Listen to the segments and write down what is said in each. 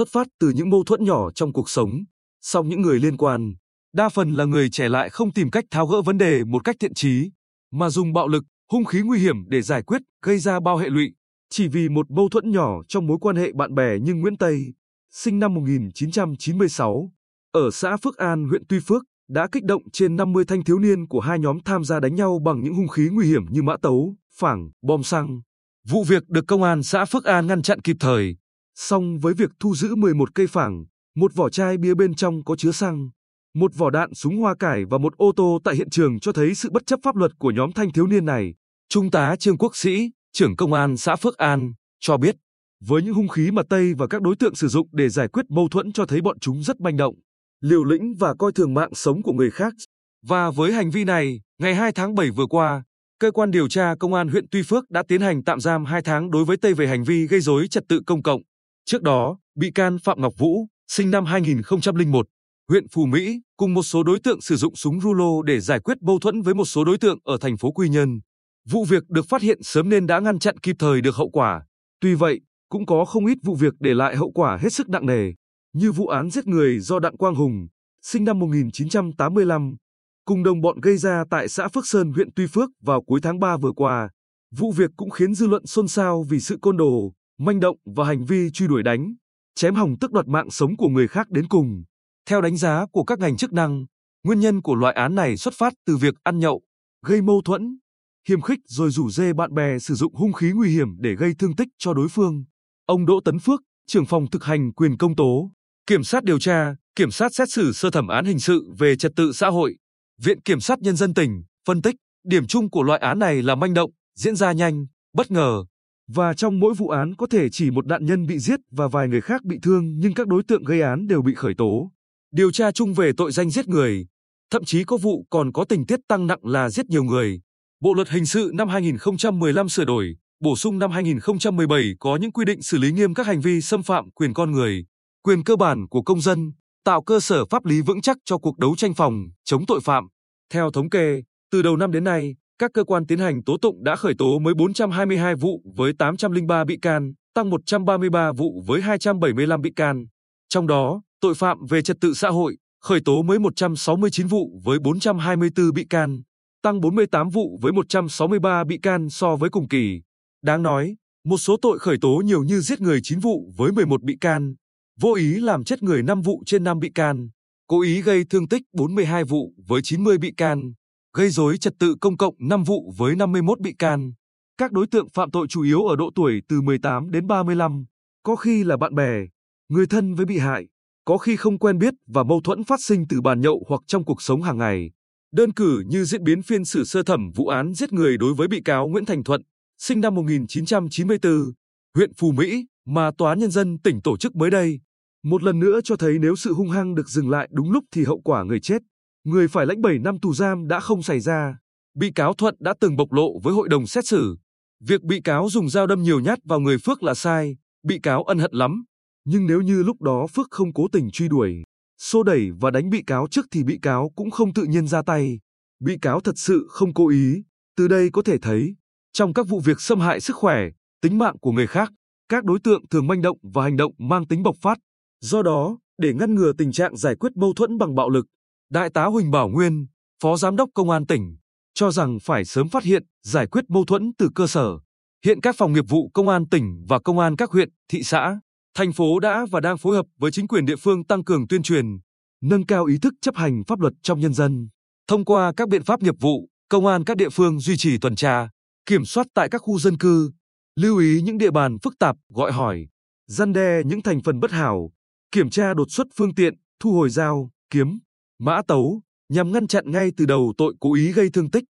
xuất phát từ những mâu thuẫn nhỏ trong cuộc sống, song những người liên quan, đa phần là người trẻ lại không tìm cách tháo gỡ vấn đề một cách thiện trí, mà dùng bạo lực, hung khí nguy hiểm để giải quyết, gây ra bao hệ lụy. Chỉ vì một mâu thuẫn nhỏ trong mối quan hệ bạn bè nhưng Nguyễn Tây, sinh năm 1996, ở xã Phước An, huyện Tuy Phước, đã kích động trên 50 thanh thiếu niên của hai nhóm tham gia đánh nhau bằng những hung khí nguy hiểm như mã tấu, phảng, bom xăng. Vụ việc được công an xã Phước An ngăn chặn kịp thời. Song với việc thu giữ 11 cây phảng, một vỏ chai bia bên trong có chứa xăng, một vỏ đạn súng hoa cải và một ô tô tại hiện trường cho thấy sự bất chấp pháp luật của nhóm thanh thiếu niên này. Trung tá Trương Quốc Sĩ, trưởng công an xã Phước An, cho biết, với những hung khí mà Tây và các đối tượng sử dụng để giải quyết mâu thuẫn cho thấy bọn chúng rất manh động, liều lĩnh và coi thường mạng sống của người khác. Và với hành vi này, ngày 2 tháng 7 vừa qua, cơ quan điều tra công an huyện Tuy Phước đã tiến hành tạm giam 2 tháng đối với Tây về hành vi gây rối trật tự công cộng. Trước đó, bị can Phạm Ngọc Vũ, sinh năm 2001, huyện Phú Mỹ, cùng một số đối tượng sử dụng súng rulo để giải quyết mâu thuẫn với một số đối tượng ở thành phố Quy Nhơn. Vụ việc được phát hiện sớm nên đã ngăn chặn kịp thời được hậu quả. Tuy vậy, cũng có không ít vụ việc để lại hậu quả hết sức nặng nề, như vụ án giết người do Đặng Quang Hùng, sinh năm 1985, cùng đồng bọn gây ra tại xã Phước Sơn huyện Tuy Phước vào cuối tháng 3 vừa qua. Vụ việc cũng khiến dư luận xôn xao vì sự côn đồ, manh động và hành vi truy đuổi đánh, chém hỏng tức đoạt mạng sống của người khác đến cùng. Theo đánh giá của các ngành chức năng, nguyên nhân của loại án này xuất phát từ việc ăn nhậu, gây mâu thuẫn, hiềm khích rồi rủ dê bạn bè sử dụng hung khí nguy hiểm để gây thương tích cho đối phương. Ông Đỗ Tấn Phước, trưởng phòng thực hành quyền công tố, kiểm sát điều tra, kiểm sát xét xử sơ thẩm án hình sự về trật tự xã hội, Viện Kiểm sát Nhân dân tỉnh, phân tích, điểm chung của loại án này là manh động, diễn ra nhanh, bất ngờ. Và trong mỗi vụ án có thể chỉ một nạn nhân bị giết và vài người khác bị thương nhưng các đối tượng gây án đều bị khởi tố. Điều tra chung về tội danh giết người, thậm chí có vụ còn có tình tiết tăng nặng là giết nhiều người. Bộ luật hình sự năm 2015 sửa đổi, bổ sung năm 2017 có những quy định xử lý nghiêm các hành vi xâm phạm quyền con người, quyền cơ bản của công dân, tạo cơ sở pháp lý vững chắc cho cuộc đấu tranh phòng chống tội phạm. Theo thống kê, từ đầu năm đến nay, các cơ quan tiến hành tố tụng đã khởi tố mới 422 vụ với 803 bị can, tăng 133 vụ với 275 bị can. Trong đó, tội phạm về trật tự xã hội khởi tố mới 169 vụ với 424 bị can, tăng 48 vụ với 163 bị can so với cùng kỳ. Đáng nói, một số tội khởi tố nhiều như giết người 9 vụ với 11 bị can, vô ý làm chết người 5 vụ trên 5 bị can, cố ý gây thương tích 42 vụ với 90 bị can, gây rối trật tự công cộng 5 vụ với 51 bị can. Các đối tượng phạm tội chủ yếu ở độ tuổi từ 18 đến 35, có khi là bạn bè, người thân với bị hại, có khi không quen biết và mâu thuẫn phát sinh từ bàn nhậu hoặc trong cuộc sống hàng ngày. Đơn cử như diễn biến phiên xử sơ thẩm vụ án giết người đối với bị cáo Nguyễn Thành Thuận, sinh năm 1994, huyện Phú Mỹ, mà Tòa án Nhân dân tỉnh tổ chức mới đây. Một lần nữa cho thấy nếu sự hung hăng được dừng lại đúng lúc thì hậu quả người chết, người phải lãnh 7 năm tù giam đã không xảy ra. Bị cáo Thuận đã từng bộc lộ với hội đồng xét xử. Việc bị cáo dùng dao đâm nhiều nhát vào người Phước là sai, bị cáo ân hận lắm. Nhưng nếu như lúc đó Phước không cố tình truy đuổi, xô đẩy và đánh bị cáo trước thì bị cáo cũng không tự nhiên ra tay. Bị cáo thật sự không cố ý. Từ đây có thể thấy, trong các vụ việc xâm hại sức khỏe, tính mạng của người khác, các đối tượng thường manh động và hành động mang tính bộc phát. Do đó, để ngăn ngừa tình trạng giải quyết mâu thuẫn bằng bạo lực, Đại tá Huỳnh Bảo Nguyên, Phó Giám đốc Công an tỉnh, cho rằng phải sớm phát hiện, giải quyết mâu thuẫn từ cơ sở. Hiện các phòng nghiệp vụ Công an tỉnh và Công an các huyện, thị xã, thành phố đã và đang phối hợp với chính quyền địa phương tăng cường tuyên truyền, nâng cao ý thức chấp hành pháp luật trong nhân dân. Thông qua các biện pháp nghiệp vụ, Công an các địa phương duy trì tuần tra, kiểm soát tại các khu dân cư, lưu ý những địa bàn phức tạp, gọi hỏi, gian đe những thành phần bất hảo, kiểm tra đột xuất phương tiện, thu hồi dao, kiếm, mã tấu, nhằm ngăn chặn ngay từ đầu tội cố ý gây thương tích,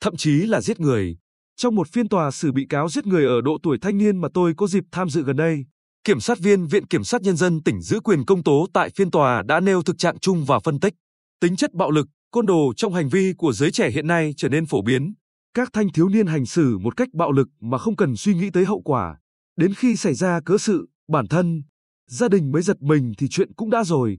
thậm chí là giết người. Trong một phiên tòa xử bị cáo giết người ở độ tuổi thanh niên mà tôi có dịp tham dự gần đây, Kiểm sát viên Viện Kiểm sát Nhân dân tỉnh giữ quyền công tố tại phiên tòa đã nêu thực trạng chung và phân tích. Tính chất bạo lực, côn đồ trong hành vi của giới trẻ hiện nay trở nên phổ biến. Các thanh thiếu niên hành xử một cách bạo lực mà không cần suy nghĩ tới hậu quả. Đến khi xảy ra cớ sự, bản thân, gia đình mới giật mình thì chuyện cũng đã rồi.